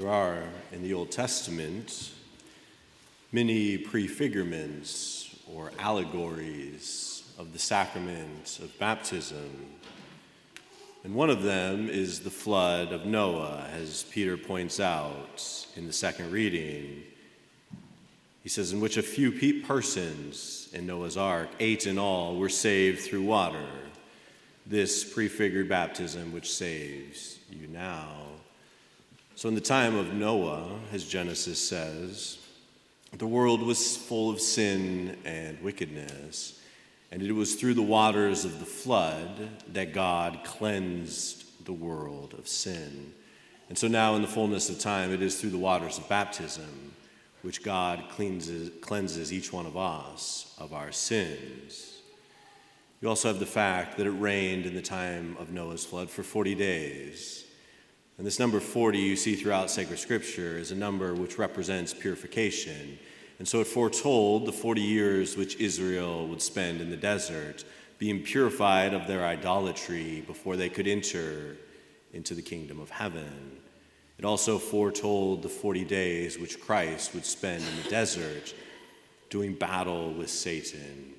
There are in the Old Testament many prefigurements or allegories of the sacrament of baptism. And one of them is the flood of Noah, as Peter points out in the second reading. He says, In which a few persons in Noah's ark, eight in all, were saved through water. This prefigured baptism which saves you now. So, in the time of Noah, as Genesis says, the world was full of sin and wickedness, and it was through the waters of the flood that God cleansed the world of sin. And so now, in the fullness of time, it is through the waters of baptism which God cleanses, cleanses each one of us of our sins. You also have the fact that it rained in the time of Noah's flood for 40 days. And this number 40 you see throughout sacred scripture is a number which represents purification. And so it foretold the 40 years which Israel would spend in the desert, being purified of their idolatry before they could enter into the kingdom of heaven. It also foretold the 40 days which Christ would spend in the desert doing battle with Satan.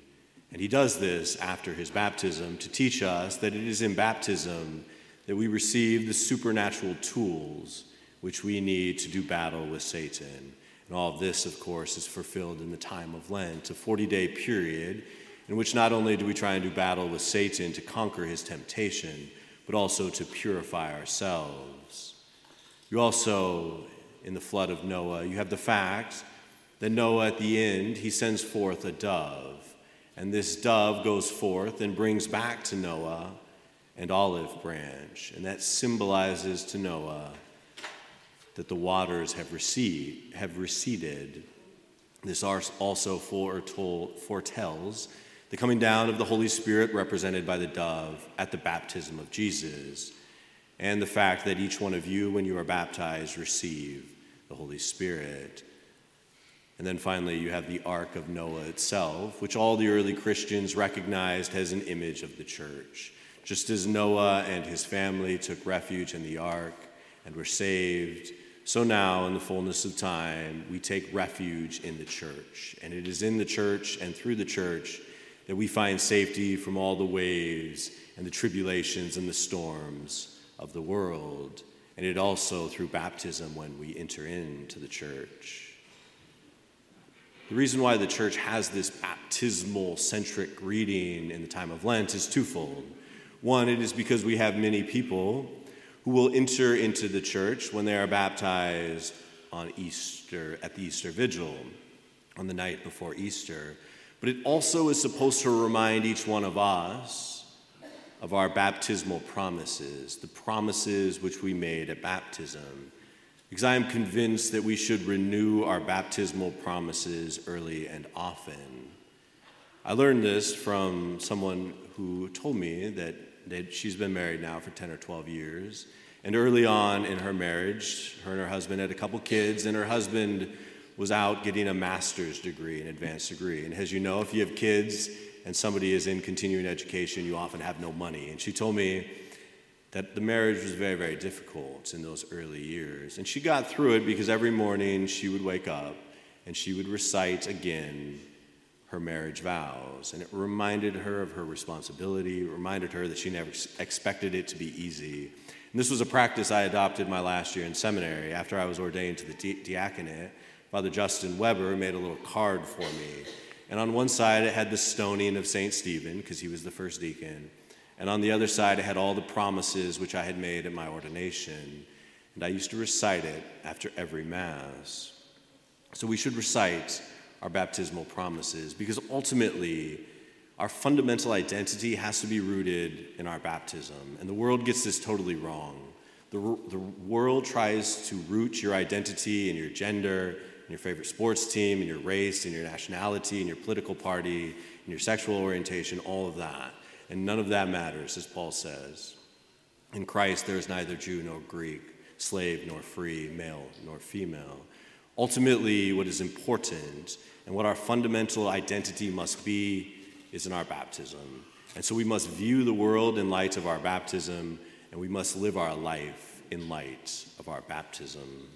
And he does this after his baptism to teach us that it is in baptism that we receive the supernatural tools which we need to do battle with Satan. And all of this, of course, is fulfilled in the time of Lent, a 40 day period in which not only do we try and do battle with Satan to conquer his temptation, but also to purify ourselves. You also, in the flood of Noah, you have the fact that Noah, at the end, he sends forth a dove. And this dove goes forth and brings back to Noah and olive branch. And that symbolizes to Noah that the waters have, recede, have receded. This also foretold, foretells the coming down of the Holy Spirit, represented by the dove, at the baptism of Jesus, and the fact that each one of you, when you are baptized, receive the Holy Spirit. And then finally, you have the Ark of Noah itself, which all the early Christians recognized as an image of the church. Just as Noah and his family took refuge in the ark and were saved, so now, in the fullness of time, we take refuge in the church. And it is in the church and through the church that we find safety from all the waves and the tribulations and the storms of the world. And it also through baptism when we enter into the church. The reason why the church has this baptismal centric greeting in the time of Lent is twofold. One, it is because we have many people who will enter into the church when they are baptized on Easter, at the Easter Vigil, on the night before Easter. But it also is supposed to remind each one of us of our baptismal promises, the promises which we made at baptism. Because I am convinced that we should renew our baptismal promises early and often. I learned this from someone who told me that that she's been married now for 10 or 12 years. And early on in her marriage, her and her husband had a couple kids, and her husband was out getting a master's degree, an advanced degree. And as you know, if you have kids and somebody is in continuing education, you often have no money. And she told me that the marriage was very, very difficult in those early years. And she got through it because every morning she would wake up and she would recite again her marriage vows. And it reminded her of her responsibility, it reminded her that she never expected it to be easy. And this was a practice I adopted my last year in seminary. After I was ordained to the diaconate, Father Justin Weber made a little card for me. And on one side, it had the stoning of St. Stephen, because he was the first deacon. And on the other side, it had all the promises which I had made at my ordination. And I used to recite it after every Mass. So we should recite our baptismal promises because ultimately our fundamental identity has to be rooted in our baptism. And the world gets this totally wrong. The, the world tries to root your identity in your gender, in your favorite sports team, in your race, in your nationality, in your political party, in your sexual orientation, all of that. And none of that matters, as Paul says. In Christ, there is neither Jew nor Greek, slave nor free, male nor female. Ultimately, what is important and what our fundamental identity must be is in our baptism. And so we must view the world in light of our baptism, and we must live our life in light of our baptism.